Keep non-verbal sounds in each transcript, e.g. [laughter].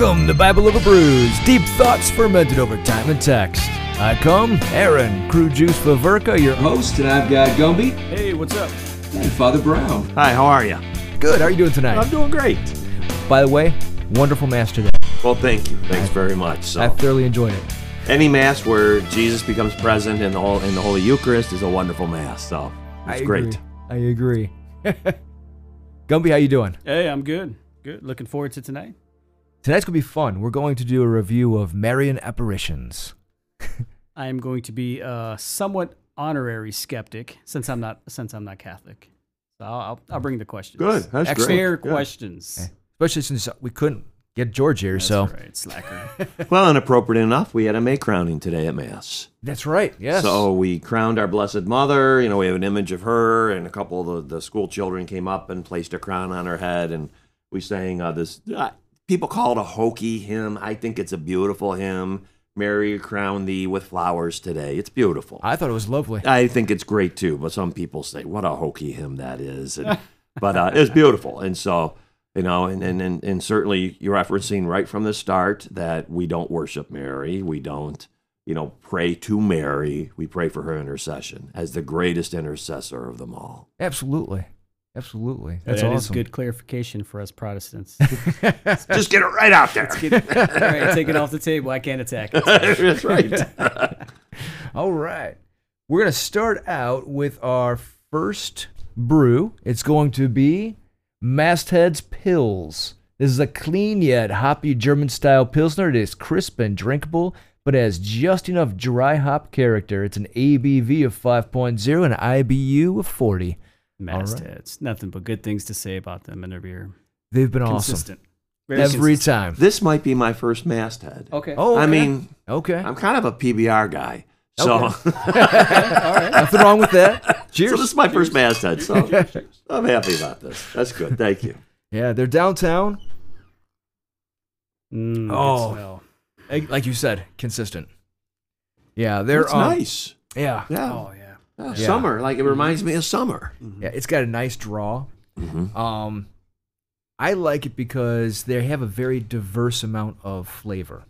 Welcome to Bible Over Brews, deep thoughts fermented over time and text. I come, Aaron, Crew Juice Faverka, your host, and I've got Gumby Hey, what's up? and Father Brown. Hi, how are you? Good, how are you doing tonight? I'm doing great. By the way, wonderful mass today. Well, thank you. Thanks very much. So, I thoroughly enjoyed it. any mass where Jesus becomes present in the whole in the Holy Eucharist is a wonderful mass. So, it's I great. I agree. [laughs] Gumby, how you doing? Hey, I'm good. Good. Looking forward to tonight. Tonight's gonna be fun. We're going to do a review of Marian apparitions. [laughs] I am going to be a somewhat honorary skeptic since I'm not since I'm not Catholic. So I'll I'll, I'll bring the questions. Good. That's Excellent. great. Fair Good. questions. Especially since we couldn't get George here, That's so right, slacker. [laughs] Well, and appropriate enough, we had a May crowning today at Mass. that's right. Yes. So we crowned our Blessed Mother. You know, we have an image of her, and a couple of the, the school children came up and placed a crown on her head, and we sang uh, this. Uh, people call it a hokey hymn. I think it's a beautiful hymn. Mary, crown thee with flowers today. It's beautiful. I thought it was lovely. I think it's great too, but some people say, "What a hokey hymn that is!" And, [laughs] but uh, it's beautiful, and so you know, and, and and and certainly you're referencing right from the start that we don't worship Mary, we don't, you know, pray to Mary. We pray for her intercession as the greatest intercessor of them all. Absolutely. Absolutely. That's That is awesome. good clarification for us Protestants. [laughs] Just get it right out there. Get it- [laughs] all right, take it off the table. I can't attack it. [laughs] That's right. All right. We're going to start out with our first brew. It's going to be Masthead's Pils. This is a clean yet hoppy German style Pilsner. It is crisp and drinkable, but has just enough dry hop character. It's an ABV of 5.0 and an IBU of 40. Mastheads. Nothing but good things to say about them and their beer. They've been awesome. Very Every consistent. time. this might be my first masthead. Okay. Oh, I mean, okay. I'm kind of a PBR guy, so. [laughs] all right. Nothing wrong with that. Cheers. So this is my first masthead, so [laughs] I'm happy about this. That's good. Thank you. yeah, they're downtown. Mm, Oh. Like like you said, consistent. Yeah, they're um, nice. Yeah, Yeah. Oh yeah. Yeah, Yeah. Summer. Like it reminds me of summer. yeah, it's got a nice draw. Mm-hmm. Um, I like it because they have a very diverse amount of flavor.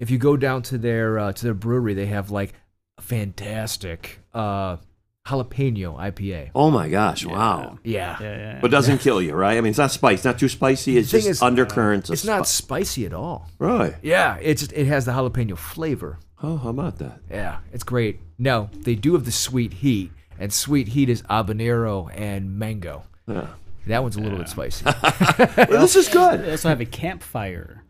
If you go down to their uh, to their brewery, they have like a fantastic uh, jalapeno IPA. Oh my gosh! Wow. Yeah, Yeah, yeah. But doesn't kill you, right? I mean, it's not spicy. Not too spicy. It's just is, undercurrents. of it's not spicy at all. right. Yeah, it's it has the jalapeno flavor. Oh, how about that? Yeah, it's great. No, they do have the sweet heat, and sweet heat is habanero and mango. Yeah. That one's a little bit spicy. [laughs] Well, [laughs] this is good. They also have a campfire.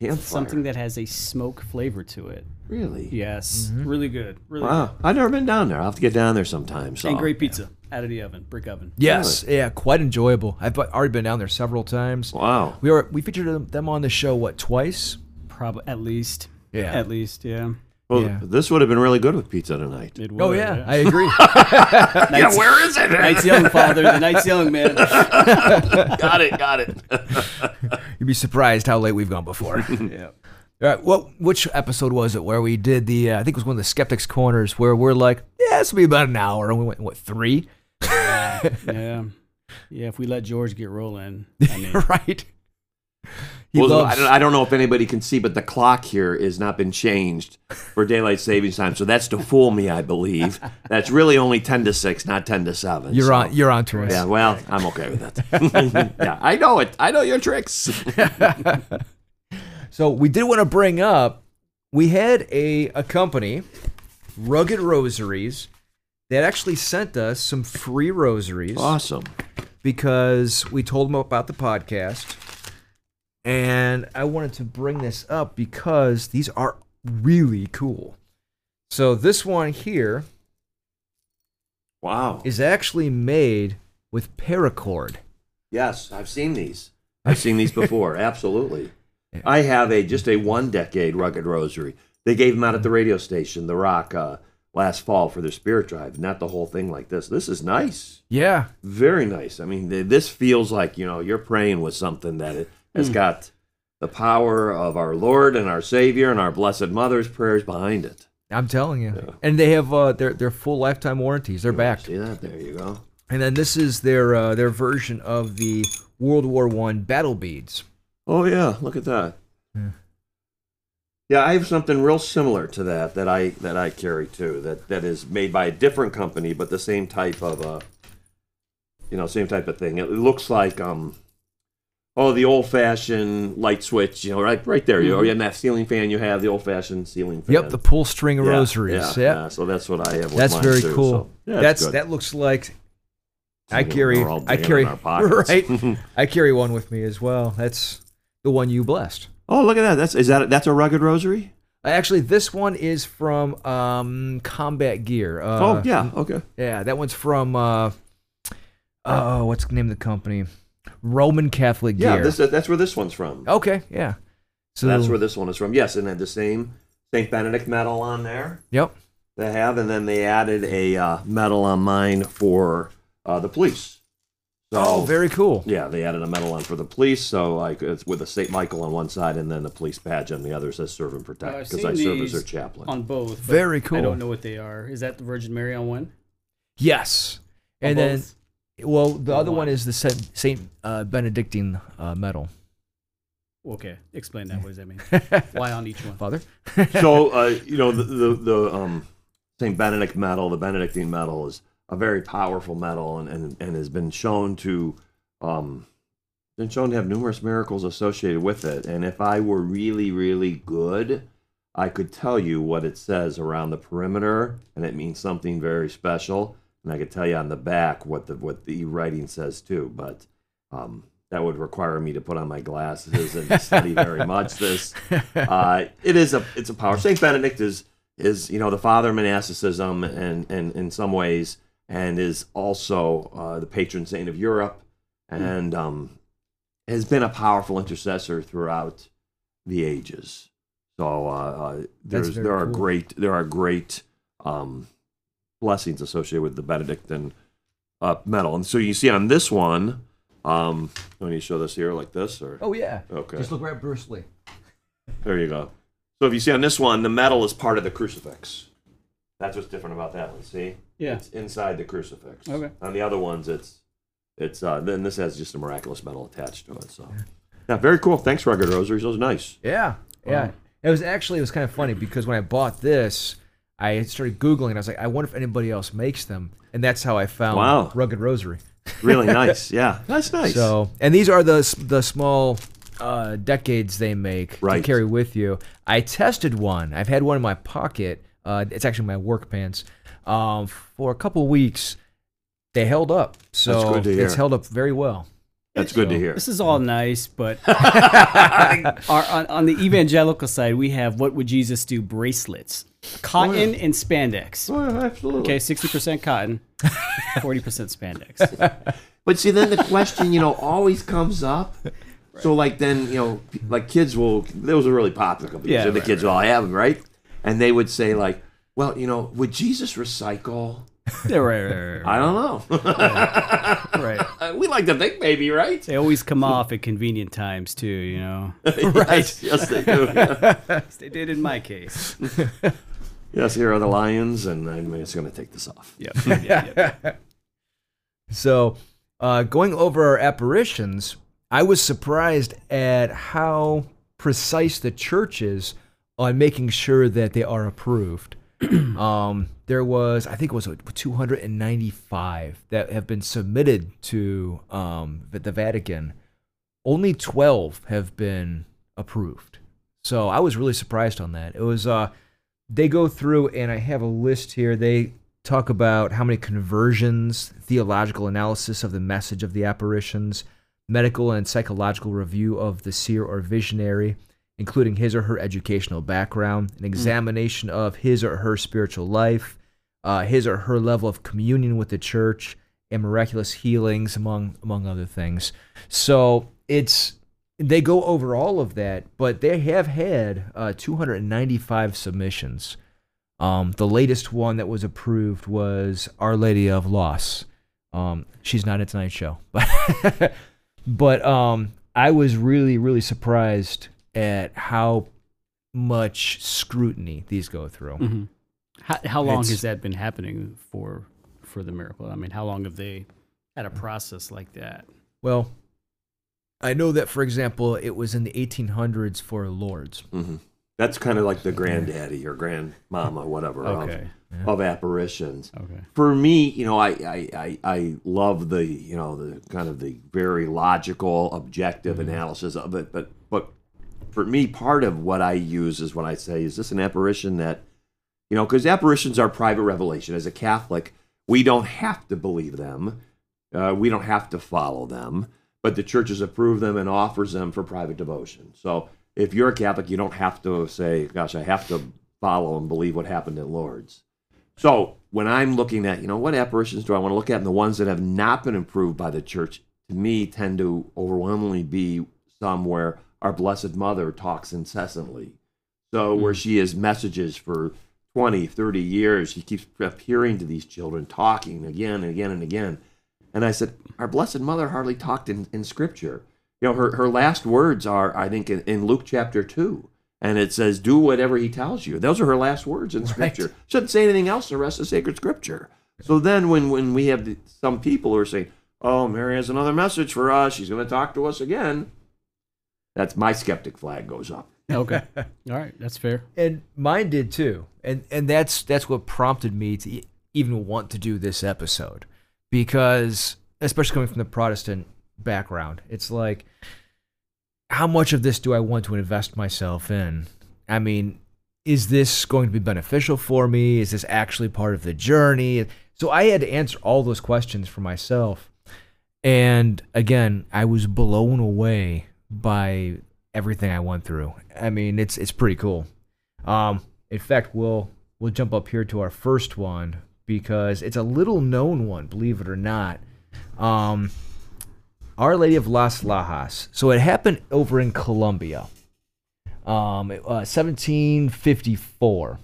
Campfire. Something that has a smoke flavor to it. really. Yes. Mm-hmm. Really good. Really Wow. I've never been down there. I'll have to get down there sometime. So. good. And great pizza out of the oven, brick oven. yes, yeah, quite enjoyable. I've already been down there several times. Wow. We were we featured them- them on the show what twice? Probably at least. Yeah. At least, yeah. Well, Yeah. this would have been really good with pizza tonight. It Oh would, yeah, I agree. [laughs] Night's, where is it? night's young, father. The night's young, man. [laughs] got it. Got it. [laughs] You'd be surprised how late we've gone before. Yeah. right, what which episode was it where we did the? Uh, I think it was one of the skeptics corners where we're like, yeah, this will be about an hour, and we went what three? Yeah. Yeah, if we let George get rolling, I mean, right. Well, loves. I, don't, I don't know if anybody can see, but the clock here has not been changed for daylight savings time. So that's to fool me, I believe. That's really only ten to six, not ten to seven. you're so- on. You're on to us. Yeah, well, I'm okay with that. [laughs] yeah, I know it. I know your tricks. [laughs] So we did want to bring up we had a, a company, Rugged Rosaries, that actually sent us some free rosaries awesome. because we told them about the podcast. And I wanted to bring this up because these are really cool. So this one here Wow. is actually made with paracord. Yes, I've seen these. I've seen these before. [laughs] Absolutely. I have a just a one decade rugged rosary. They gave them out at the radio station, The Rock, uh, last fall for their spirit drive. Not the whole thing like this. This is nice. Yeah. Very nice. I mean, th- this feels like you know you're praying with something that it has got the power of our Lord and our Savior and our Blessed Mother's prayers behind it. I'm telling you. And they have uh, their their full lifetime warranties. They're backed. See that? There you go. And then this is their uh, their version of the World War One battle beads. Oh yeah, look at that. Yeah. Yeah, I have something real similar to that that I that I carry too. That that is made by a different company, but the same type of uh, you know, same type of thing. It looks like um, oh, the old fashioned light switch. You know, right right there. You know, and that ceiling fan you have, the old fashioned ceiling fan. Yep, the pull string Yeah, rosaries. Yeah, Yep. yeah, so that's what I have. That's very too, cool. so, yeah, That's that looks like I carry I carry in our [laughs] pockets. right. [laughs] I carry one with me as well. That's the one you blessed. oh, look at that. That's is that that's a rugged rosary? Actually, this one is from um, Combat Gear. Uh, oh yeah, okay. yeah. That one's from uh, oh, what's the name of the company? Roman Catholic Yeah, Gear. this that's where this one's from. okay, yeah. So that's where this one is from. Yes, and had the same Saint Benedict medal on there. Yep. They have, and then they added a uh, medal on mine for uh, the police. So Oh, very cool. yeah, they added a medal on for the police. So like it's with a Saint Michael on one side, and then the police badge on the other says "Serve and Uh, Protect" I've because I serve as their chaplain. on both. Very cool. I don't know what they are. Is that the Virgin Mary on one? Yes. On And then, both? Well, the Or other one one? is the Saint, Saint uh, Benedictine uh, medal. Okay, explain that. What does that mean? [laughs] Why on each one? Father? [laughs] so uh, you know the [laughs] the, the um, Saint Benedict medal, the Benedictine medal, is a very powerful medal, and and, and has been shown to um, been shown to have numerous miracles associated with it. And if I were really really good, I could tell you what it says around the perimeter, and it means something very special. And I could tell you on the back what the what the writing says too, but. Um, that would require me to put on my glasses and study very much this [laughs] uh, it is a it's a power. Saint Benedict is is you know the father of monasticism and and in some ways and is also uh, the patron saint of Europe and um, has been a powerful intercessor throughout the ages. So uh, uh, there's there are cool. great there are great um, blessings associated with the Benedictine uh, medal, and so you see on this one. Um, let me show this here like this, or oh, yeah. okay. Just look right at Bruce Lee. There you go. So if you see on this one, the medal is part of the crucifix. That's what's different about that one. See, Yeah. it's inside the crucifix. Okay. On the other ones, it's it's uh, then this has just a miraculous medal attached to it. So yeah, very cool. Thanks, Rugged Rosaries. Those are nice. Yeah, yeah. Wow. It was actually it was kind of funny because when I bought this, I started googling. and I was like, I wonder if anybody else makes them, and that's how I found Wow. Rugged Rosary. Really [laughs] nice. Yeah, that's nice. So, and these are the the small uh, decades they make Right. to carry with you. I tested one. I've had one in my pocket. Uh, it's actually my work pants. Um, for a couple weeks, they held up. So good to it's held up very well. That's good to hear. This is all nice, but [laughs] our, on, on the evangelical side, we have what would Jesus do bracelets, cotton oh, and spandex. Oh, absolutely. Okay, sixty percent cotton, forty percent spandex. [laughs] But see, then the question, you know, always comes up. So, like, then, you know, like kids will, those are really popular companies. Yeah, and the right, kids will all have them, right? And they would say, like, well, you know, would Jesus recycle? Yeah, right, right, right, I don't know. [laughs] right. right. [laughs] Uh, we like to think maybe, right? They always come off at convenient times too, you know. [laughs] Yes, [laughs] yes, they do. They did in my case. yes, here are the lions, and I'm just going to take this off. Yep. yep, yep. So, uh, going over our apparitions, I was surprised at how precise the church is on making sure that they are approved. [clears throat] um, there was, I think it was uh, 295 that have been submitted to um, the- the Vatican. Only 12 have been approved. So I was really surprised on that. It was, uh, they go through, and I have a list here. They talk about how many conversions, theological analysis of the message of the apparitions, medical and psychological review of the seer or visionary, including his or her educational background, an examination of his or her spiritual life, uh, his or her level of communion with the church, and miraculous healings, among among other things. So it's they go over all of that, but they have had uh, 295 submissions. Um, the latest one that was approved was Our Lady of Laus. Um, she's not in tonight's show, [laughs] but but um, I was really really surprised at how much scrutiny these go through. Mhm. How, how long It's- has that been happening for for the miracle? I mean, how long have they had a mm. process like that? Well, I know that, for example, it was in the 1800s for Lourdes. Mm-hmm. That's kind of like the granddaddy or grandmama, whatever, Okay. of, of apparitions. Okay. For me, you know, I, I, I, I love the, you know, the kind of the very logical, objective mm-hmm. analysis of it. But, but for me, part of what I use is when I say, is this an apparition that, you know, because apparitions are private revelation. As a Catholic, we don't have to believe them. Uh, we don't have to follow them, but the church has approved them and offers them for private devotion. So if you're a Catholic, you don't have to say, gosh, I have to follow and believe what happened at Lourdes. So when I'm looking at, you know, what apparitions do I want to look at? And the ones that have not been approved by the church, to me, tend to overwhelmingly be some where our Blessed Mother talks incessantly. So hmm. where she has messages for 20, 30 years, she keeps appearing to these children, talking again and again and again. And I said, Our Blessed Mother hardly talked in, in Scripture. You know, her, her last words are, I think, in, in Luke chapter 2. And it says, Do whatever he tells you. Those are her last words in Scripture. She doesn't say anything else in the rest of sacred Scripture. So then when, when we have the, some people who are saying, Oh, Mary has another message for us, she's going to talk to us again, that's my skeptic flag goes up. Okay. [laughs] All right. That's fair. and mine did too and and that's that's what prompted me to even want to do this episode because especially coming from the protestant background it's like how much of this do i want to invest myself in i mean is this going to be beneficial for me is this actually part of the journey so i had to answer all those questions for myself and again i was blown away by everything i went through i mean it's it's pretty cool um, in fact, we'll we'll jump up here to our first one because it's a little known one, believe it or not. Um, Our Lady of Las Lajas. So it happened over in Colombia, um, uh, 1754,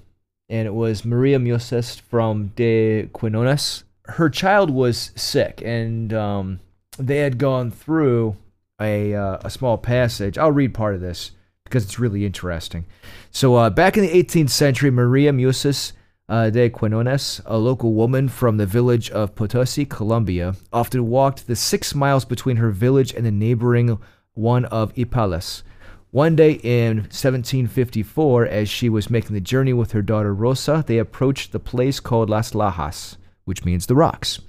and it was Maria Mueses from de Quinones. Her child was sick, and um, they had gone through a uh, a small passage. I'll read part of this because it's really interesting. So, uh, back in the 18th century, Maria Mueses uh, de Quinones, a local woman from the village of Potosi, Colombia, often walked the six miles between her village and the neighboring one of Ipalas. One day in 1754, as she was making the journey with her daughter Rosa, they approached the place called Las Lajas, which means the rocks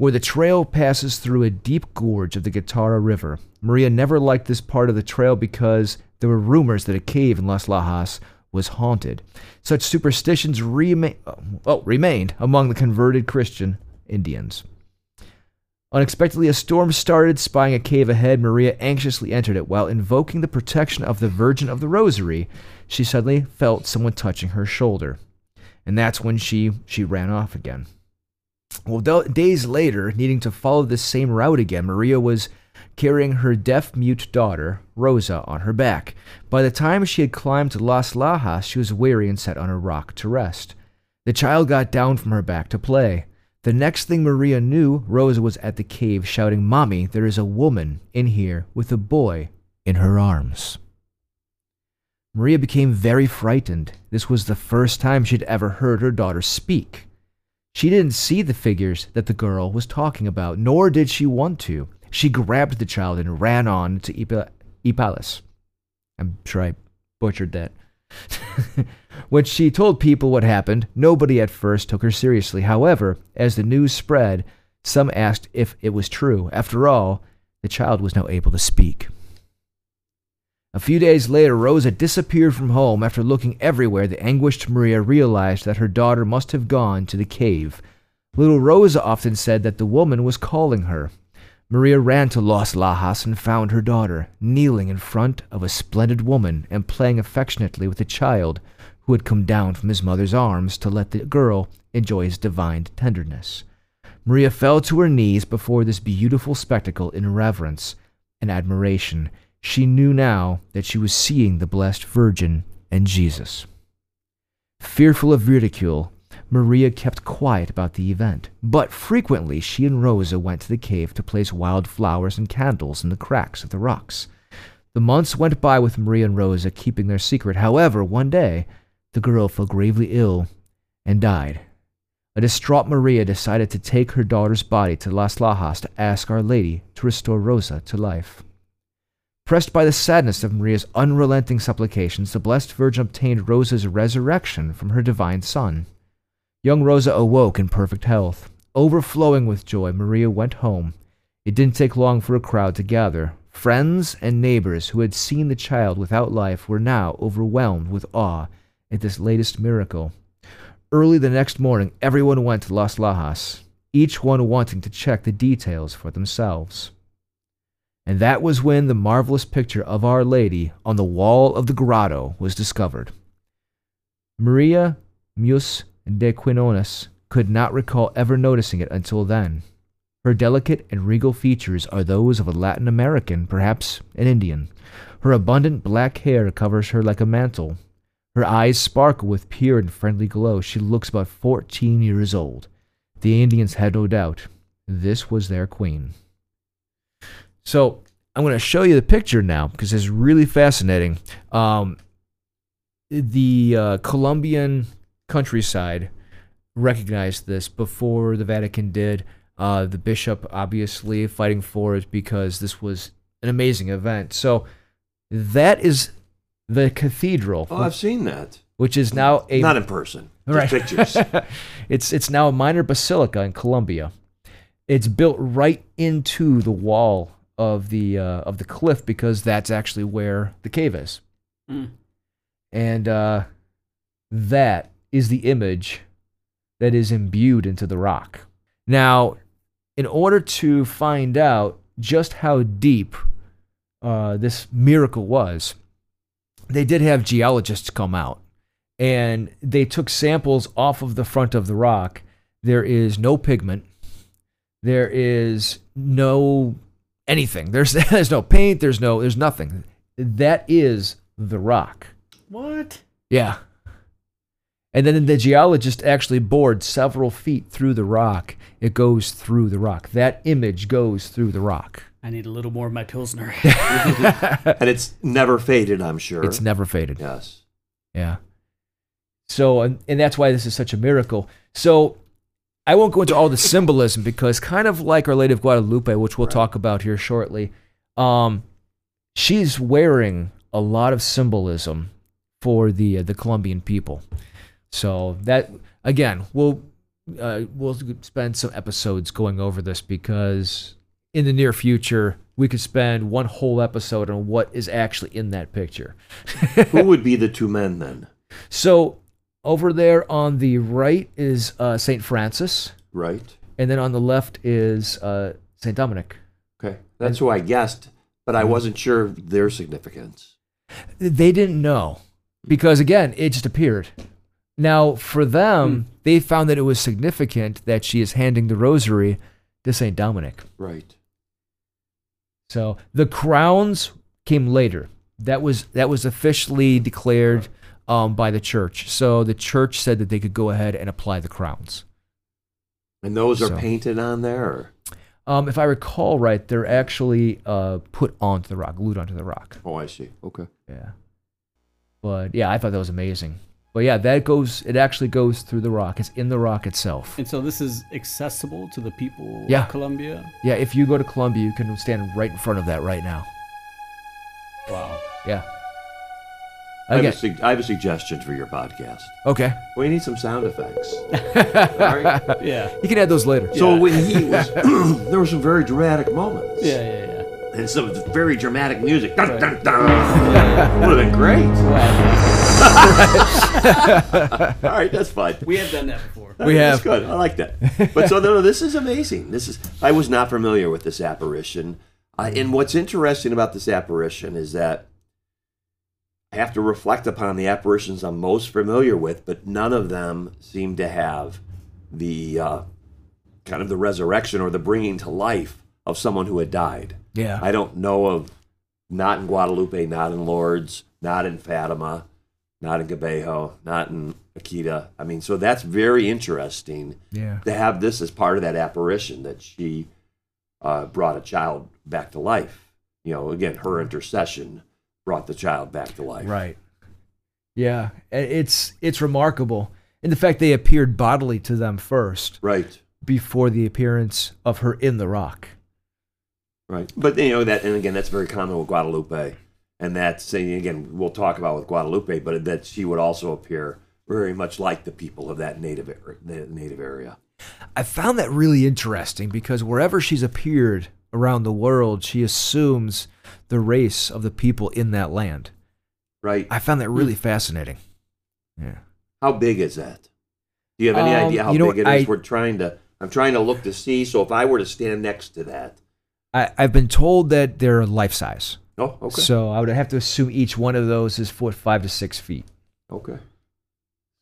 where the trail passes through a deep gorge of the Guáitara River. Maria never liked this part of the trail because there were rumors that a cave in Las Lajas was haunted. Such superstitions rema- oh, remained among the converted Christian Indians. Unexpectedly, a storm started. Spying a cave ahead, Maria anxiously entered it. While invoking the protection of the Virgin of the Rosary, she suddenly felt someone touching her shoulder. And that's when she, she ran off again. Well, days later, needing to follow this same route again, Maria was carrying her deaf mute daughter, Rosa, on her back. By the time she had climbed to Las Lajas, she was weary and sat on a rock to rest. The child got down from her back to play. The next thing Maria knew, Rosa was at the cave shouting, Mommy, there is a woman in here with a boy in her arms. Maria became very frightened. This was the first time she'd ever heard her daughter speak. She didn't see the figures that the girl was talking about, nor did she want to. She grabbed the child and ran on to Ipa-. I'm sure I butchered that. [laughs] when she told people what happened, nobody at first took her seriously. However, as the news spread, some asked if it was true. After all, the child was now able to speak. A few days later, Rosa disappeared from home. After looking everywhere, the anguished Maria realized that her daughter must have gone to the cave. Little Rosa often said that the woman was calling her. Maria ran to Las Lajas and found her daughter, kneeling in front of a splendid woman and playing affectionately with a child who had come down from his mother's arms to let the girl enjoy his divine tenderness. Maria fell to her knees before this beautiful spectacle in reverence and admiration. She knew now that she was seeing the Blessed Virgin and Jesus. Fearful of ridicule, Maria kept quiet about the event, but frequently she and Rosa went to the cave to place wild flowers and candles in the cracks of the rocks. The months went by with Maria and Rosa keeping their secret. However, one day, the girl fell gravely ill and died. A distraught Maria decided to take her daughter's body to Las Lajas to ask Our Lady to restore Rosa to life. Pressed by the sadness of Maria's unrelenting supplications, the Blessed Virgin obtained Rosa's resurrection from her divine Son. Young Rosa awoke in perfect health. Overflowing with joy, Maria went home. It didn't take long for a crowd to gather. Friends and neighbors who had seen the child without life were now overwhelmed with awe at this latest miracle. Early the next morning, everyone went to Las Lajas, each one wanting to check the details for themselves. And that was when the marvelous picture of Our Lady on the wall of the grotto was discovered. Maria Mus de Quinones could not recall ever noticing it until then. Her delicate and regal features are those of a Latin American, perhaps an Indian. Her abundant black hair covers her like a mantle. Her eyes sparkle with pure and friendly glow. She looks about fourteen years old. The Indians had no doubt this was their queen. So I'm going to show you the picture now because it's really fascinating. Um, the uh, Colombian countryside recognized this before the Vatican did. Uh, the bishop obviously fighting for it because this was an amazing event. So that is the cathedral, Oh, I've seen that. which is now a Not in person. Right. pictures. [laughs] it's it's now a minor basilica in Colombia. It's built right into the wall of the uh, of the cliff because that's actually where the cave is, Mm. and uh, that is the image that is imbued into the rock. Now, in order to find out just how deep uh, this miracle was, they did have geologists come out and they took samples off of the front of the rock. There is no pigment. There is no anything. There's [laughs] there's no paint. There's no there's nothing. That is the rock. What? Yeah. And then the geologist actually bored several feet through the rock. It goes through the rock. That image goes through the rock. I need a little more of my Pilsner. [laughs] and it's never faded, I'm sure. It's never faded. yes. Yeah. So, and, and that's why this is such a miracle. So, I won't go into all the [laughs] symbolism because, kind of like Our Lady of Guadalupe, which we'll Right. talk about here shortly, um, she's wearing a lot of symbolism for the uh, the Colombian people. So that again, we'll uh, we'll spend some episodes going over this because in the near future we could spend one whole episode on what is actually in that picture. Who would be [laughs] the two men then? So over there on the right is uh, Saint Francis, Right. and then on the left is uh, Saint Dominic. Okay. That's who I guessed, but Mm-hmm. I wasn't sure of their significance. They didn't know because again, it just appeared. Now for them, they found that it was significant that she is handing the rosary to Saint Dominic. Right. So the crowns came later. That was that was officially declared um, by the church. So the church said that they could go ahead and apply the crowns. And those are So- painted on there? Um, if I recall right, they're actually uh, put onto the rock, glued onto the rock. Oh, I see. Okay. Yeah. But yeah, I thought that was amazing. But yeah, that goes. It actually goes through the rock. It's in the rock itself. and so this is accessible to the people Yeah. of Colombia. Yeah, if you go to Colombia, you can stand right in front of that right now. Wow. Yeah. I, have Okay. a sug- I have a suggestion for your podcast. Okay. We need some sound effects. [laughs] All right. Yeah. You can add those later. So Yeah. when he was, [laughs] [clears throat] there were some very dramatic moments. Yeah, yeah, yeah. And some very dramatic music. Dun, dun, dun. Would have been great. [laughs] All right, that's fine. We have done that before. We That's have. good. I like that. But so no, this is amazing. This is. I was not familiar with this apparition. I, and what's interesting about this apparition is that I have to reflect upon the apparitions I'm most familiar with, but none of them seem to have the uh, kind of the resurrection or the bringing to life of someone who had died. Yeah. I don't know of, not in Guadalupe, not in Lourdes, not in Fatima, not in Kibeho, not in Akita. I mean, so that's very interesting yeah. to have this as part of that apparition that she uh, brought a child back to life. You know, again, her intercession brought the child back to life. Right. Yeah. It's it's remarkable. And the fact they appeared bodily to them first Right. before the appearance of her in the rock. Right. But you know that, and again, that's very common with Guadalupe, and that's saying again, we'll talk about with Guadalupe, but that she would also appear very much like the people of that native native area. I found that really interesting because wherever she's appeared around the world, she assumes the race of the people in that land. Right. I found that really fascinating. Yeah. How big is that? Do you have any Um, idea how you know big it what, is? I- We're trying to. I'm trying to look to see. So if I were to stand next to that, I, I've been told that they're life size. oh, okay, So I would have to assume each one of those is foot five to six feet. okay,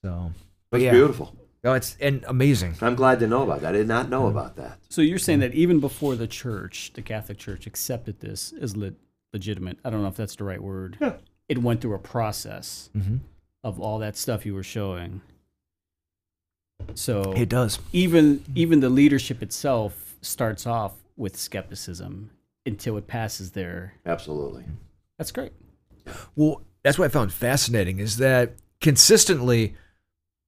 So, but that's yeah, beautiful. No, it's and amazing. I'm glad to know about that. I did not know about that. So you're saying that even before the church, the Catholic Church accepted this as le- legitimate. I don't know if that's the right word. Yeah. It went through a process hmm of all that stuff you were showing. So It does. even even the leadership itself starts off with skepticism until it passes there. Absolutely. That's great. Well, that's what I found fascinating is that consistently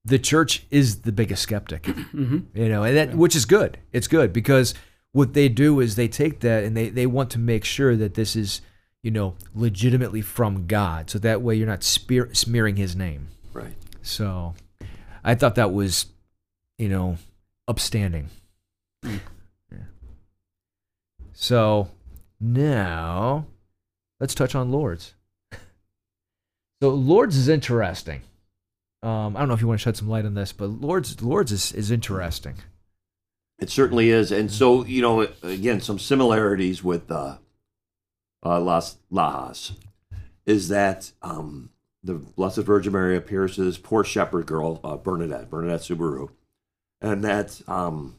the church is the biggest skeptic. [clears throat] Mm-hmm. You know, and that which is good. It's good because what they do is they take that and they, they want to make sure that this is, you know, legitimately from God. So that way you're not spear, smearing his name. Right. So I thought that was, you know, upstanding. Mm. Yeah. So now let's touch on Lourdes. [laughs] So Lourdes is interesting. Um, I don't know if you want to shed some light on this, but Lourdes Lourdes is, is interesting. It certainly is, and so you know, again, some similarities with uh, uh, Las Lajas is that um, the Blessed Virgin Mary appears to this poor shepherd girl, uh, Bernadette, Bernadette Soubirous, and that um,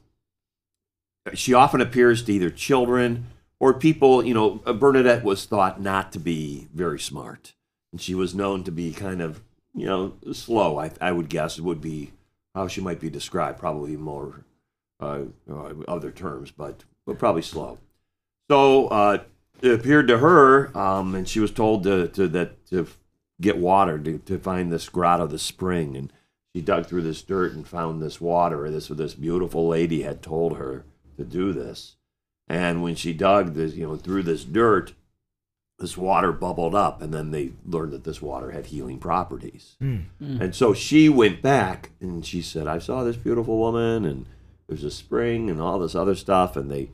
she often appears to either children or people. You know, uh, Bernadette was thought not to be very smart, and she was known to be kind of, you know, slow. I, I would guess would be how she might be described, probably more uh, uh, other terms, but, but probably slow. So uh, it appeared to her, um, and she was told to, to that to get water to, to find this grotto, the spring, and she dug through this dirt and found this water. This this beautiful lady had told her to do this, and when she dug this, you know, through this dirt, this water bubbled up, and then they learned that this water had healing properties. Mm. And so she went back and she said, I saw this beautiful woman and there's a spring and all this other stuff. And they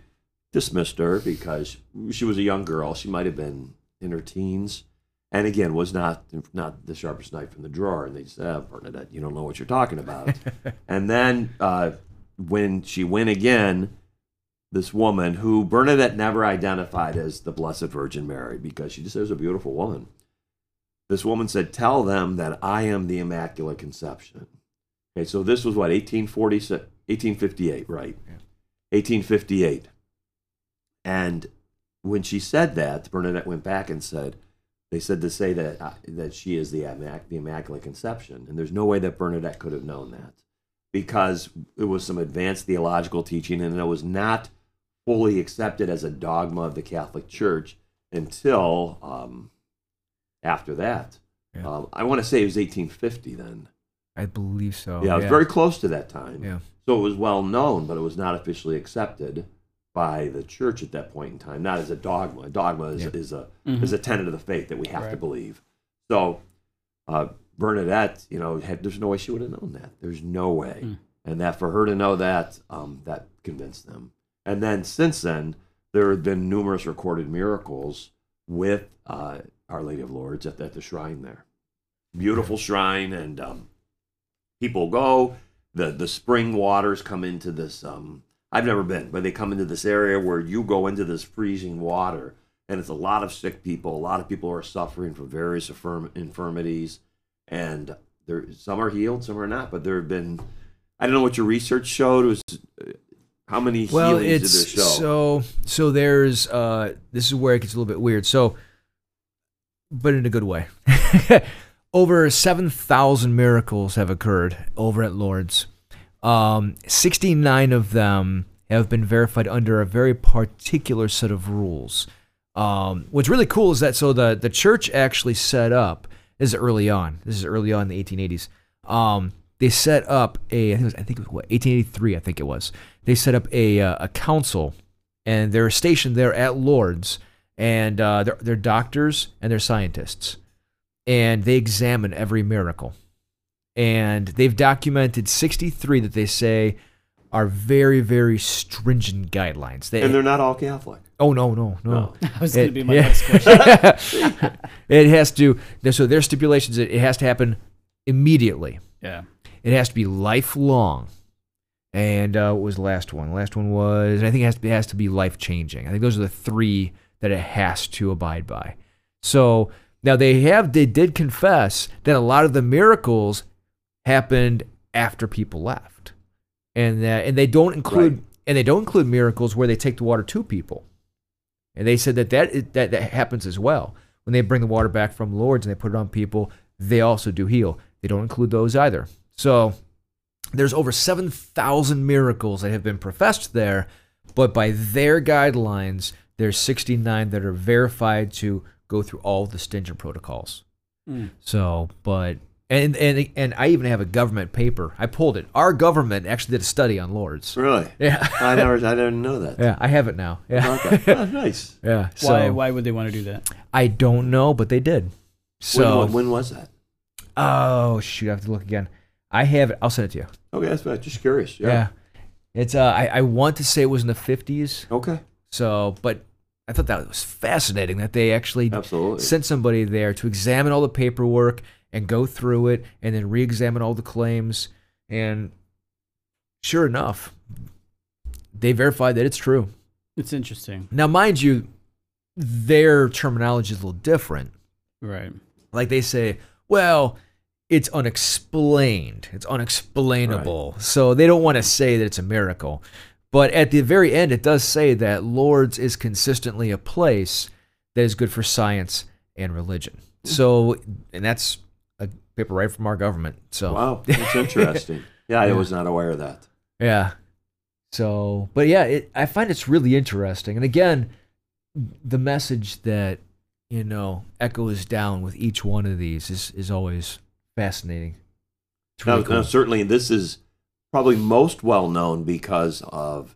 dismissed her because she was a young girl. She might have been in her teens. And again, was not not the sharpest knife in the drawer. And they said, ah, Bernadette, you don't know what you're talking about. [laughs] and then uh, when she went again, this woman who Bernadette never identified as the Blessed Virgin Mary because she just said was a beautiful woman. This woman said, Tell them that I am the Immaculate Conception. Okay, so this was what, 1846, 1858, right? Yeah. 1858. And when she said that, Bernadette went back and said, they said to say that uh, that she is the, Immac- the Immaculate Conception. And there's no way that Bernadette could have known that because it was some advanced theological teaching and it was not fully accepted as a dogma of the Catholic Church until um, after that. Yeah. Um, I want to say it was 1850 then. I believe so. yeah, it was very close to that time. Yeah. So it was well known, but it was not officially accepted by the church at that point in time, not as a dogma. A dogma is, Yeah. is a Mhm. is a tenet of the faith that we have to believe. So uh, Bernadette, you know, had, there's no way she would have known that. There's no way, Mm. and that for her to know that, um, that convinced them. And then since then, there have been numerous recorded miracles with uh, Our Lady of Lourdes at, at the shrine there. Beautiful shrine, and um, people go. the The spring waters come into this. Um, I've never been, but they come into this area where you go into this freezing water, and it's a lot of sick people. A lot of people are suffering from various affirm- infirmities, and there some are healed, some are not. But there have been. I don't know what your research showed. Was uh, how many Well, healings it's did this show? so so. There's uh, this is where it gets a little bit weird. So, but in a good way. [laughs] over seven thousand miracles have occurred over at Lourdes. Um, Sixty-nine of them have been verified under a very particular set of rules. Um, what's really cool is that so the the church actually set up this is early on. This is early on in the 1880s. Um, they set up a I think it was, I think it was what 1883 I think it was. They set up a uh, a council and they're stationed there at Lourdes and uh, they're, they're doctors and they're scientists, and they examine every miracle, and they've documented 63 that they say are very very stringent guidelines. They, And they're not all Catholic. oh no no no. No. [laughs] That was going to It- be my yeah. [laughs] next question. [laughs] it has to. So their stipulations. It it has to happen immediately. Yeah. It has to be lifelong. And uh, what was the last one? The last one was I think it has to be, has to be life changing. I think those are the three that it has to abide by. So now they have they did confess that a lot of the miracles happened after people left, and that and they don't include Right. and they don't include miracles where they take the water to people. And they said that that, that that happens as well when they bring the water back from Lourdes and they put it on people. They also do heal. They don't include those either. So there's over 7,000 miracles that have been professed there, but by their guidelines, there's 69 that are verified to go through all the stringent protocols. Mm. So, but and and and I even have a government paper. I pulled it. Our government actually did a study on Lourdes. Really? Yeah, I never, I didn't know that. [laughs] yeah, I have it now. Yeah, Okay. Oh, [laughs] nice. yeah. So Why, why would they want to do that? I don't know, but they did. So when, when was that? oh shoot, I have to look again. I have it. I'll send it to you. Okay, that's fine. Just curious. Yeah. Yeah. It's uh I, I want to say it was in the fifties. Okay. So but I thought that was fascinating that they actually Absolutely. sent somebody there to examine all the paperwork and go through it and then re examine all the claims and sure enough, they verified that it's true. It's interesting. Now mind you, their terminology is a little different. Right. like they say, well, it's unexplained. It's unexplainable. So they don't want to say that it's a miracle. But at the very end, it does say that Lourdes is consistently a place that is good for science and religion. Hmm. So, and that's a paper right from our government. So, Wow. That's interesting. [laughs] Yeah, I Yeah. was not aware of that. yeah. So, but yeah, it, I find it's really interesting. And again, the message that, you know, echoes down with each one of these is, is always fascinating. It's Now, cool. now, certainly, this is probably most well known because of.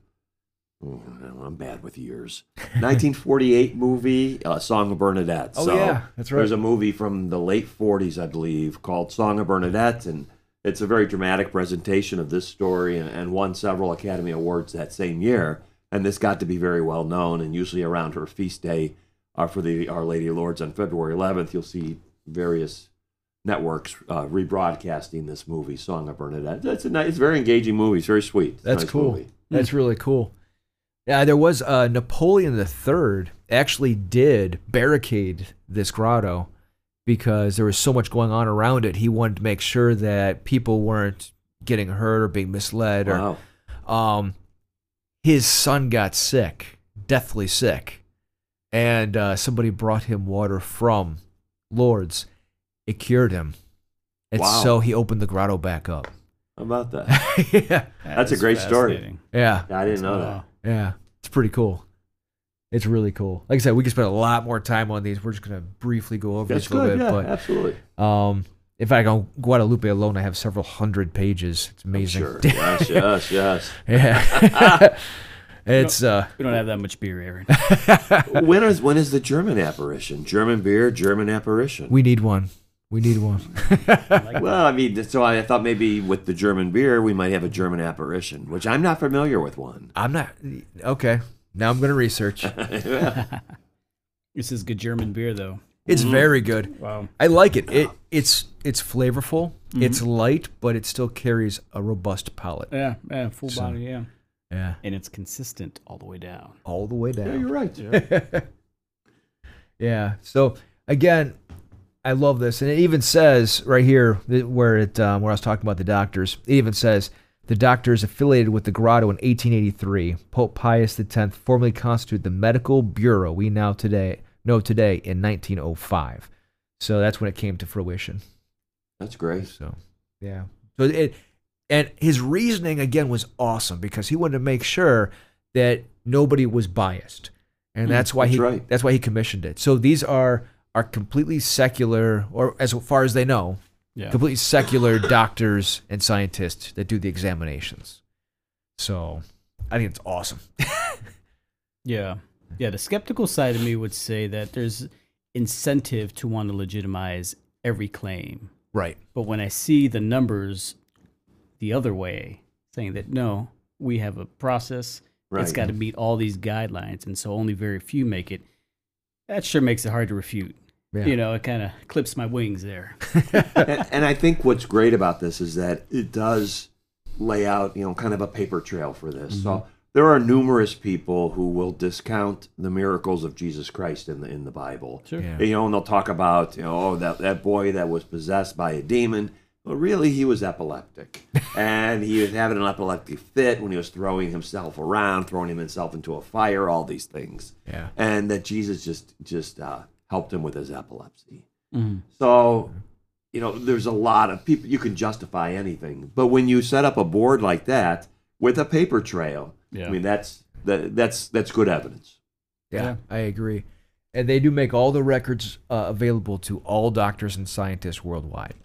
oh, I'm bad with years. [laughs] 1948 movie, uh, Song of Bernadette. oh, so yeah, that's right. There's a movie from the late 40s, I believe, called Song of Bernadette, and it's a very dramatic presentation of this story and, and won several Academy Awards that same year. And this got to be very well known, and usually around her feast day uh, for the Our Lady of Lourdes on February 11th, you'll see various networks uh, rebroadcasting this movie, Song of Bernadette. It's a nice, it's a very engaging movie. It's very sweet. That's nice cool. movie. That's really cool. Yeah, there was uh, Napoleon III actually did barricade this grotto because there was so much going on around it. He wanted to make sure that people weren't getting hurt or being misled. Wow. Or um, his son got sick, deathly sick, and uh, somebody brought him water from Lourdes. It cured him, and Wow. so he opened the grotto back up. How about that? [laughs] yeah, That That's a great story. yeah. Yeah, I didn't know that. Yeah, it's pretty cool. It's really cool. Like I said, we could spend a lot more time on these. We're just gonna briefly go over That's this a little good. bit, Yeah, absolutely. but um, in fact, on Guadalupe alone, I have several hundred pages. It's I'm amazing. Sure. Yes, [laughs] yes, yes. yeah, [laughs] it's uh, We don't have that much beer, Aaron. when is when is the German apparition? German beer, German apparition. we need one. We need one. [laughs] well, I mean, so I thought maybe with the German beer we might have a German apparition, which I'm not familiar with one. I'm not okay. Now I'm gonna research. [laughs] This is good German beer, though. It's mm-hmm. very good. Wow. I like it. It it's it's flavorful. Mm-hmm. It's light, but it still carries a robust palate. Yeah, yeah, full So- body, yeah. Yeah, And it's consistent all the way down. all the way down. Yeah, down. you're right. [laughs] Yeah. So again, I love this, and it even says right here where it um, where I was talking about the doctors. It even says the doctors affiliated with the grotto in 1883. Pope Pius X formally constituted the medical bureau we now today know today in 1905. So that's when it came to fruition. That's great. So yeah. So it and his reasoning again was awesome because he wanted to make sure that nobody was biased. And that's why that's he right. that's why he commissioned it. So these are are completely secular or as far as they know, Yeah. completely secular [coughs] doctors and scientists that do the examinations. So I think it's awesome. [laughs] Yeah. Yeah. The skeptical side of me would say that there's incentive to want to legitimize every claim. Right. But when I see the numbers the other way, saying that no, we have a process, Right. it's got to meet all these guidelines, and so only very few make it, that sure makes it hard to refute. Yeah. You know, it kind of clips my wings there. [laughs] [laughs] and, and I think what's great about this is that it does lay out, you know, kind of a paper trail for this. So mm-hmm. there are numerous people who will discount the miracles of Jesus Christ in the in the Bible. Sure. Yeah. You know, and they'll talk about, you know, oh, that that boy that was possessed by a demon. Well, really, he was epileptic, [laughs] and he was having an epileptic fit when he was throwing himself around, throwing himself into a fire, all these things, Yeah. and that Jesus just just uh, helped him with his epilepsy. Mhm. So, you know, there's a lot of people, you can justify anything. But when you set up a board like that with a paper trail, Yeah. I mean, that's, that, that's, that's good evidence. Yeah, Yeah. I agree. And they do make all the records uh, available to all doctors and scientists worldwide.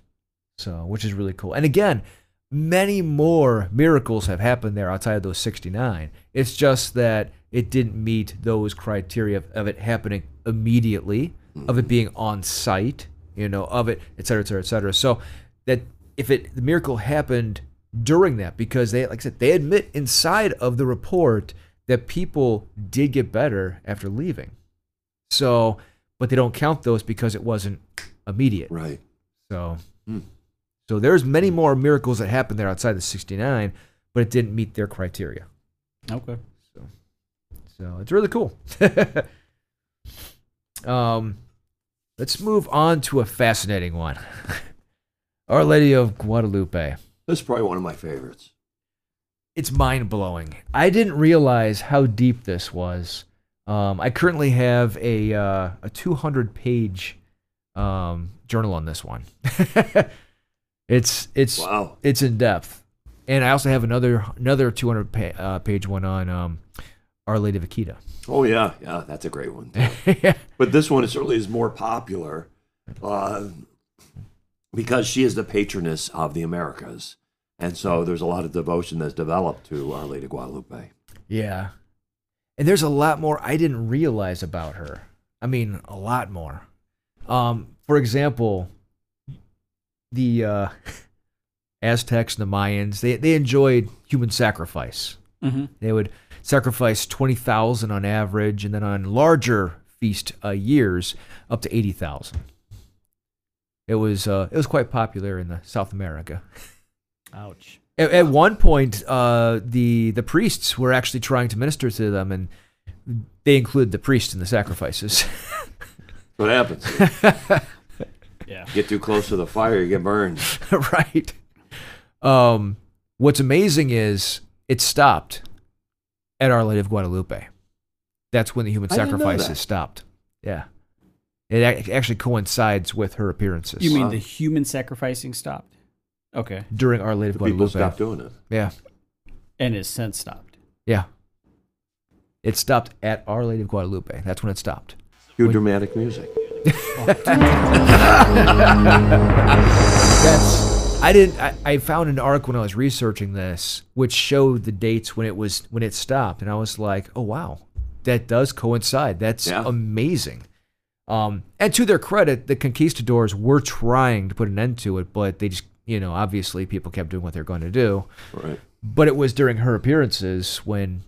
So, which is really cool. And again, many more miracles have happened there outside of those 69. It's just that it didn't meet those criteria of, of it happening immediately, of it being on site, you know, of it, et cetera, et cetera, et cetera. So that if it the miracle happened during that, because they like I said, they admit inside of the report that people did get better after leaving. So, but they don't count those because it wasn't immediate. Right. So, Hmm. So there's many more miracles that happened there outside the 69, but it didn't meet their criteria. Okay. So so it's really cool. [laughs] um, let's move on to a fascinating one. [laughs] Our Lady of Guadalupe. That's probably one of my favorites. It's mind blowing. I didn't realize how deep this was. Um, I currently have a uh, a 200 page um, journal on this one. [laughs] it's it's Wow. it's in depth, and I also have another another 200 pa- uh, page one on um, Our Lady of Akita. Oh, yeah. Yeah, that's a great one. [laughs] yeah. But this one certainly is more popular uh, because she is the patroness of the Americas. And so there's a lot of devotion that's developed to Our Lady of Guadalupe. Yeah. And there's a lot more I didn't realize about her. I mean, a lot more. Um, for example, the uh, [laughs] Aztecs and the Mayans, they, they enjoyed human sacrifice. Mm-hmm. They would sacrifice 20,000 on average, and then on larger feast uh, years, up to 80,000. It was, uh, it was quite popular in the South America. Ouch. At, at one point, uh, the the priests were actually trying to minister to them, and they included the priest in the sacrifices. [laughs] What happens? [laughs] Yeah. get too close to the fire, you get burned. [laughs] right. Um, what's amazing is it stopped at Our Lady of Guadalupe. That's when the human I didn't know sacrifices that. stopped. Yeah, it ac- actually coincides with her appearances. You mean Wow. the human sacrificing stopped? Okay. during Our Lady of People Guadalupe? stop doing it. Yeah, And his sense stopped. yeah. It stopped at Our Lady of Guadalupe. That's when it stopped. Cue dramatic music. That's I didn't I, I found an arc when I was researching this which showed the dates when it was when it stopped and I was like, "Oh wow. That does coincide. That's Yeah. amazing." Um and to their credit, the conquistadors were trying to put an end to it, but they just, you know, obviously people kept doing what they're going to do. Right. But it was during her appearances when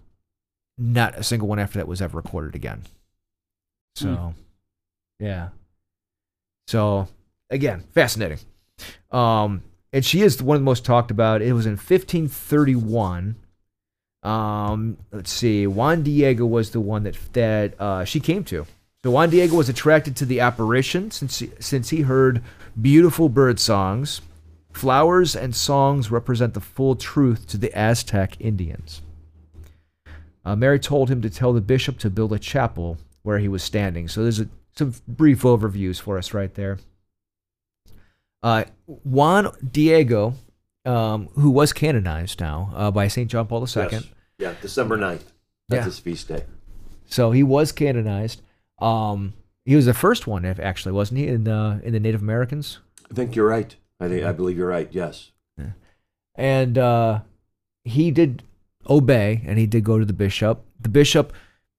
not a single one after that was ever recorded again. So, yeah. So, again, fascinating. Um, and she is one of the most talked about. It was in 1531. Um, let's see. Juan Diego was the one that that uh, she came to. So Juan Diego was attracted to the apparition since he, since he heard beautiful bird songs. Flowers and songs represent the full truth to the Aztec Indians. Uh, Mary told him to tell the bishop to build a chapel where he was standing. So there's a, some brief overviews for us right there. Uh, Juan Diego, um, who was canonized now uh, by St. John Paul II. Yes. Yeah, December 9th. That's Yeah. his feast day. So he was canonized. Um, he was the first one, if- actually, wasn't he, in the, in the Native Americans? I think you're right. I think I believe you're right. Yes. and uh, he did obey and he did go to the bishop the bishop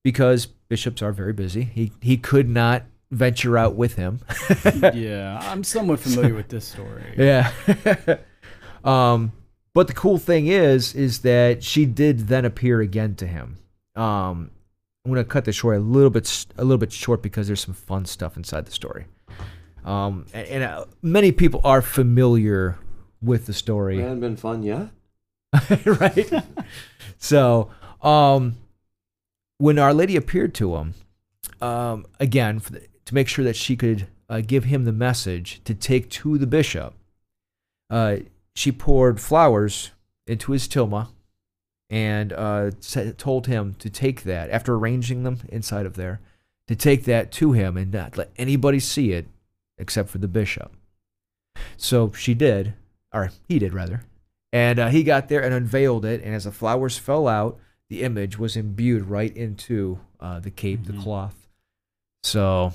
because bishops are very busy. He he could not venture out with him. [laughs] yeah, I'm somewhat familiar with this story. [laughs] Yeah. [laughs] um, but the cool thing is, is that she did then appear again to him. Um, I'm gonna cut this short a little bit, s- a little bit short because there's some fun stuff inside the story. Um, and, and uh, many people are familiar with the story It hasn't been fun yet. right? so, um, when Our Lady appeared to him, um, again, the, to make sure that she could uh, give him the message to take to the bishop, uh, she poured flowers into his tilma and uh, told him to take that, after arranging them inside of there, to take that to him and not let anybody see it except for the bishop. So she did, or he did rather. And uh, he got there and unveiled it. And as the flowers fell out, the image was imbued right into uh, the cape, the cloth. So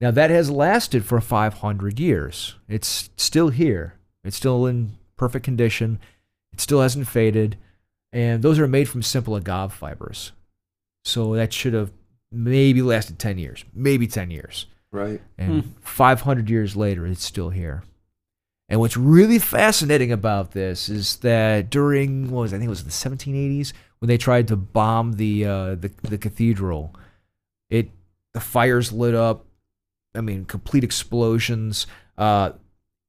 now that has lasted for 500 years. It's still here. It's still in perfect condition. It still hasn't faded. And those are made from simple agave fibers. So that should have maybe lasted 10 years, maybe 10 years. Right. And 500 years later, it's still here. And what's really fascinating about this is that during what was I think it was the 1780s when they tried to bomb the uh, the, the cathedral, it the fires lit up. I mean, complete explosions. Uh,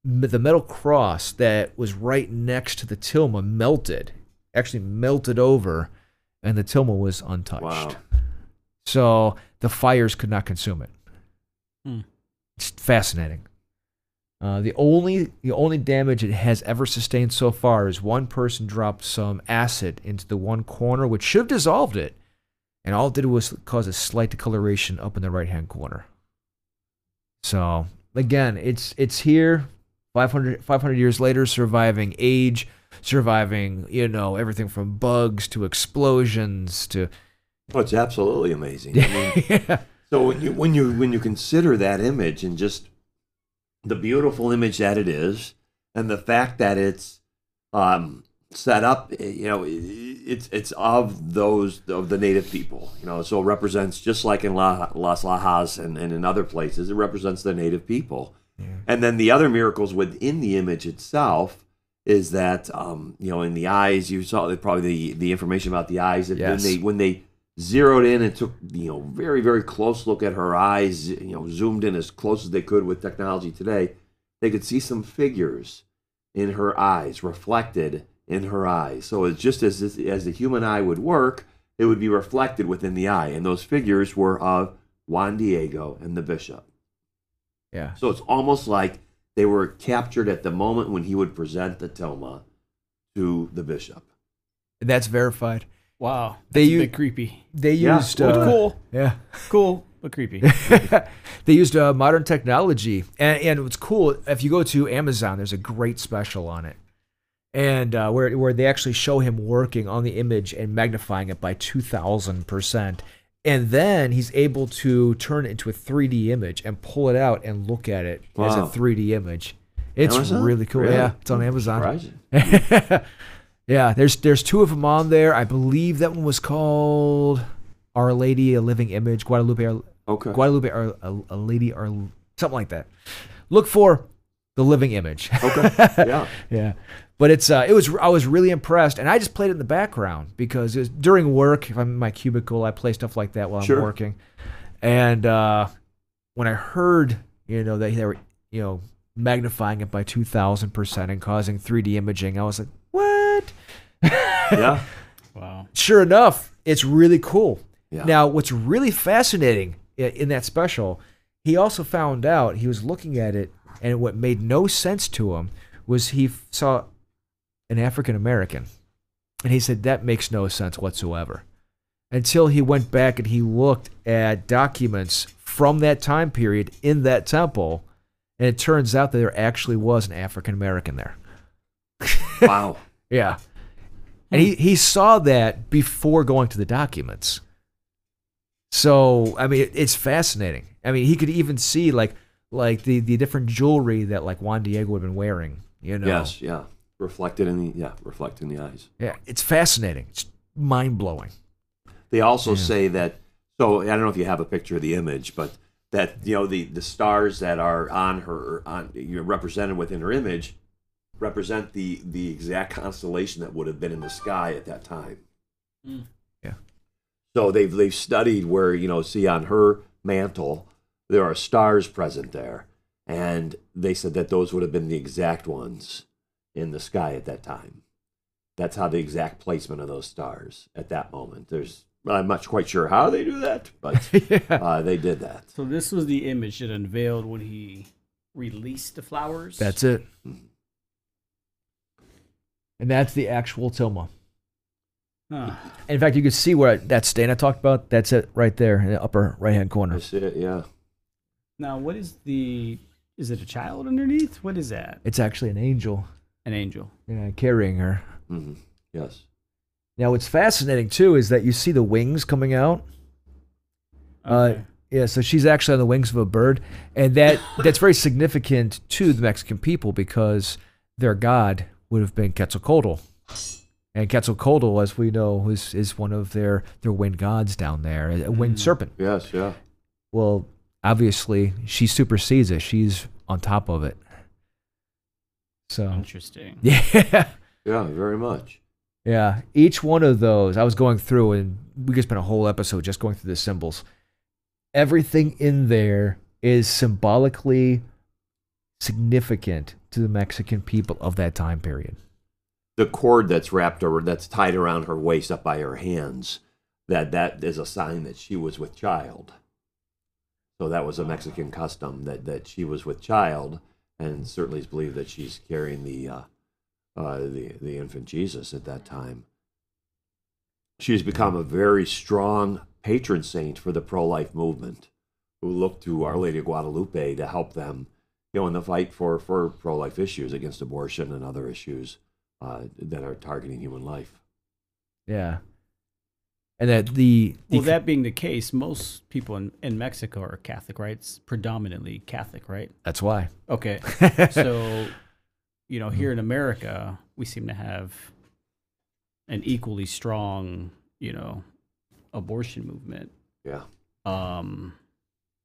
the metal cross that was right next to the tilma melted, actually melted over, and the tilma was untouched. Wow. So the fires could not consume it. Hmm. It's fascinating. Uh, the only the only damage it has ever sustained so far is one person dropped some acid into the one corner, which should have dissolved it, and all it did was cause a slight discoloration up in the right hand corner. So again, it's it's here, 500, 500 years later, surviving age, surviving you know everything from bugs to explosions to Well, it's absolutely amazing. I mean, [laughs] yeah. So when you when you when you consider that image and just the beautiful image that it is, and the fact that it's um, set up, you know it's it's of those of the native people, you know, so it represents just like in La, Las Lajas and, and in other places, it represents the native people. And then the other miracles within the image itself is that um, you know in the eyes you saw probably the the information about the eyes that Yes. when they when they zeroed in and took you know very very close look at her eyes you know zoomed in as close as they could with technology today they could see some figures in her eyes reflected in her eyes so it's just as as the human eye would work it would be reflected within the eye and those figures were of Juan Diego and the bishop yeah. so it's almost like they were captured at the moment when he would present the tilma to the bishop. And that's verified. Wow, They that's a u- bit creepy. They used But uh, cool, Yeah. cool, but creepy. [laughs] they used uh, modern technology, and and what's cool if you go to Amazon, there's a great special on it, and uh, where where they actually show him working on the image and magnifying it by two thousand percent, and then he's able to turn it into a 3D image and pull it out and look at it as a 3D image. It's Amazon? really cool. Really? Yeah, it's on Amazon. [laughs] Yeah, there's there's two of them on there. I believe that one was called Our Lady, a Living Image, Guadalupe, Our, Okay. Guadalupe, Our, a, a Lady, or something like that. Look for the Living Image. Okay. [laughs] Yeah. yeah, but it's uh, it was I was really impressed, and I just played it in the background because it was during work. If I'm in my cubicle, I play stuff like that while Sure. I'm working. And uh, when I heard, you know, that they were, you know, magnifying it by two thousand percent and causing 3D imaging, I was like? [laughs] Yeah. wow. Sure enough, it's really cool. Yeah. Now, what's really fascinating in that special, he also found out he was looking at it, and what made no sense to him was he saw an African American, and he said that makes no sense whatsoever. Until he went back and he looked at documents from that time period in that temple, and it turns out that there actually was an African American there. [laughs] Wow. Yeah. And he, he saw that before going to the documents. So, I mean, it- it's fascinating. I mean, he could even see like like the, the different jewelry that like Juan Diego had been wearing, you know. Yes. Yeah. Reflected in the yeah, reflected in the eyes. Yeah, it's fascinating. It's mind-blowing. They also Yeah. say that So I don't know if you have a picture of the image, but that you know the the stars that are on her on you know, represented within her image represent the the exact constellation that would have been in the sky at that time. Mm. Yeah. So they've they've studied where you know see on her mantle there are stars present there, and they said that those would have been the exact ones in the sky at that time. That's how the exact placement of those stars at that moment. There's I'm not quite sure how they do that, but [laughs] yeah. uh, they did that. So this was the image that unveiled when he released the flowers. That's it. And that's the actual tilma. Huh. In fact, you can see where that stain I talked about. That's it right there in the upper right hand corner. That's it. Yeah. Now, what is the? Is it a child underneath? What is that? It's actually an angel An angel. yeah, carrying her. hmm Yes. Now, what's fascinating too is that you see the wings coming out. Uh, Okay. Yeah, so she's actually on the wings of a bird, and that that's very significant to the Mexican people because their god would have been Quetzalcoatl, and Quetzalcoatl, as we know, is is one of their their wind gods down there, a wind Mm. serpent. Yes. Yeah. Well, obviously, she supersedes it. She's on top of it. So Interesting. [laughs] yeah, Yeah. Very much. yeah. Each one of those, I was going through, and we could spend a whole episode just going through the symbols. Everything in there is symbolically significant to the Mexican people of that time period. The cord that's wrapped over, that's tied around her waist up by her hands, that that is a sign that she was with child. So that was a Mexican custom that that she was with child, and certainly is believed that she's carrying the uh, uh, the the infant Jesus at that time. She's become a very strong patron saint for the pro-life movement, who look to Our Lady of Guadalupe to help them, you know, in the fight for for pro-life issues against abortion and other issues uh, that are targeting human life. Yeah. And that the, the Well, that being the case, most people in, in Mexico are Catholic, right? It's predominantly Catholic, right? that's why. Okay. [laughs] so, you know, here in America, we seem to have an equally strong, you know, abortion movement. Yeah. Um,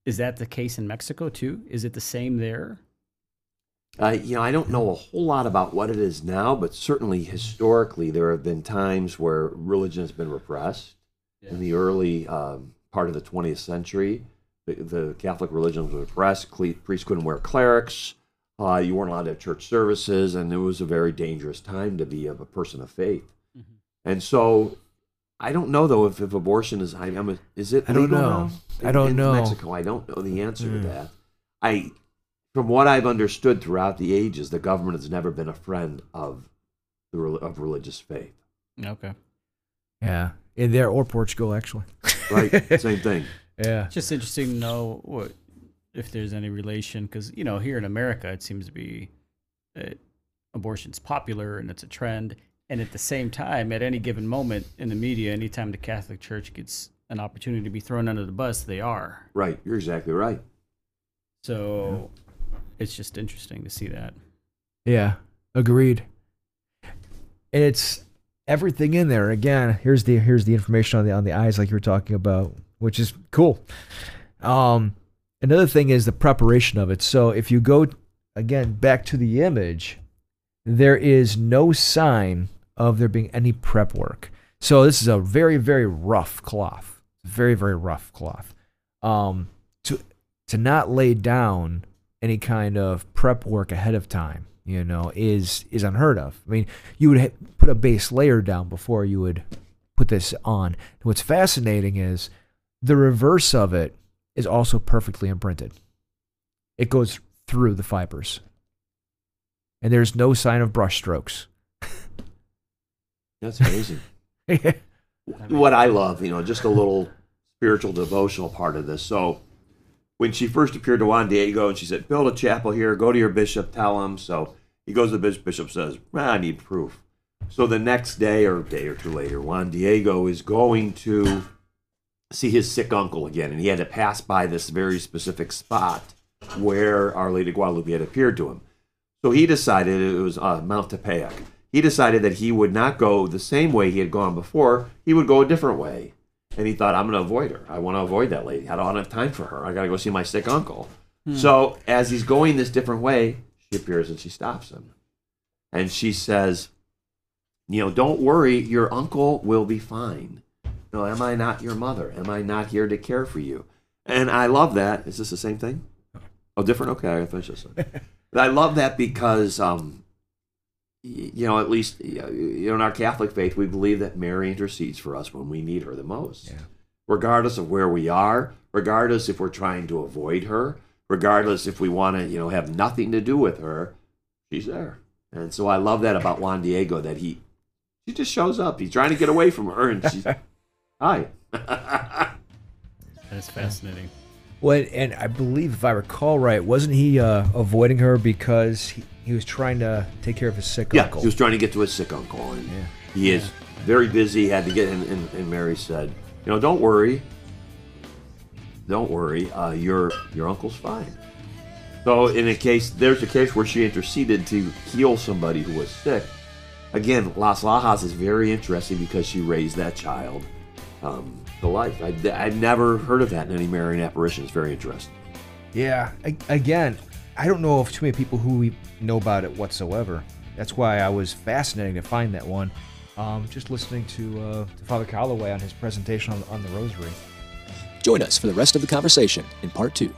is that the case in Mexico too? Is it the same there? Uh, you know, I don't know a whole lot about what it is now, but certainly historically, there have been times where religion has been repressed. In the early um, part of the 20th century, the, the Catholic religion was repressed. Cle- priests couldn't wear clerics. Uh, you weren't allowed to have church services, and it was a very dangerous time to be a, a person of faith. Mhm. And so, I don't know though if, if abortion is. I, I'm a, is it? I don't legal know. now I don't in know. Mexico, I don't know the answer Mm. to that. I, from what I've understood throughout the ages, the government has never been a friend of the of religious faith. Okay. Yeah. In there or Portugal, actually. Right, [laughs] same thing. Yeah. It's just interesting to know what if there's any relation because you know here in America it seems to be that abortion's popular and it's a trend, and at the same time, at any given moment in the media, anytime the Catholic Church gets an opportunity to be thrown under the bus, they are. Right, you're exactly right. So it's just interesting to see that. Yeah, agreed. And it's everything in there. Again, here's the here's the information on the on the eyes, like you were talking about, which is cool. Um, another thing is the preparation of it. So if you go again back to the image, there is no sign of there being any prep work. So this is a very very rough cloth, very very rough cloth. Um, to to not lay down any kind of prep work ahead of time, you know, is is unheard of. I mean, you would put a base layer down before you would put this on. What's fascinating is the reverse of it is also perfectly imprinted. It goes through the fibers, and there's no sign of brush strokes. That's amazing. [laughs] what I love, you know, just a little spiritual devotional part of this. So when she first appeared to Juan Diego and she said, build a chapel here, go to your bishop, tell him. So he goes to the bishop, bishop says, "Ah, I need proof. So the next day or day or two later, Juan Diego is going to see his sick uncle again. And he had to pass by this very specific spot where Our Lady of Guadalupe had appeared to him. So he decided, it was uh, Mount Tepeyac. He decided that he would not go the same way he had gone before, he would go a different way. and he thought, I'm going to avoid her. I want to avoid that lady. I don't have time for her. I got to go see my sick uncle. So as he's going this different way, she appears and she stops him. And she says, You know, don't worry, your uncle will be fine. No, am I not your mother? Am I not here to care for you? And I love that. Is this the same thing? Oh, different? Okay, I finish this. one. I love that because, um, you know, at least you know, in our Catholic faith, we believe that Mary intercedes for us when we need her the most. Yeah. Regardless of where we are, regardless if we're trying to avoid her, regardless if we want to, you know, have nothing to do with her, she's there. And so I love that about Juan Diego that he he just shows up. He's trying to get away from her, and she's [laughs] hi. [laughs] That's fascinating. Well, and I believe, if I recall right, wasn't he uh, avoiding her because he, he was trying to take care of his sick yeah, uncle? he was trying to get to his sick uncle, and Yeah. he is very busy. Had to get, and, and, and Mary said, you know, don't worry, don't worry, uh, your your uncle's fine. So in a case, there's a case where she interceded to heal somebody who was sick. Again, Las Lajas is very interesting because she raised that child um, to life. I, I'd never heard of that in any Marian apparition. It's very interesting. Yeah. a- Again, I don't know of too many people who know about it whatsoever. That's why I was fascinating to find that one. Um, just listening to, uh, to Father Calloway on his presentation on, on the Rosary. Join us for the rest of the conversation in part two.